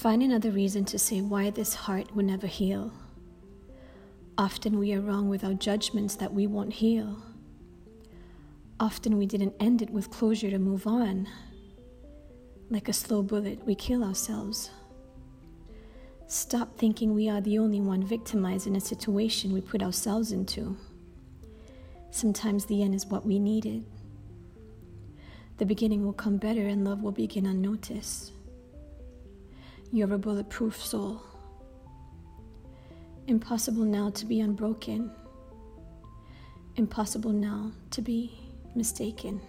find another reason to say why this heart will never heal. Often we are wrong with our judgments that we won't heal. Often we didn't end it with closure to move on. Like a slow bullet, we kill ourselves. Stop thinking we are the only one victimized in a situation we put ourselves into. Sometimes the end is what we needed. The beginning will come better and love will begin unnoticed. You're a bulletproof soul. Impossible now to be unbroken. Impossible now to be mistaken.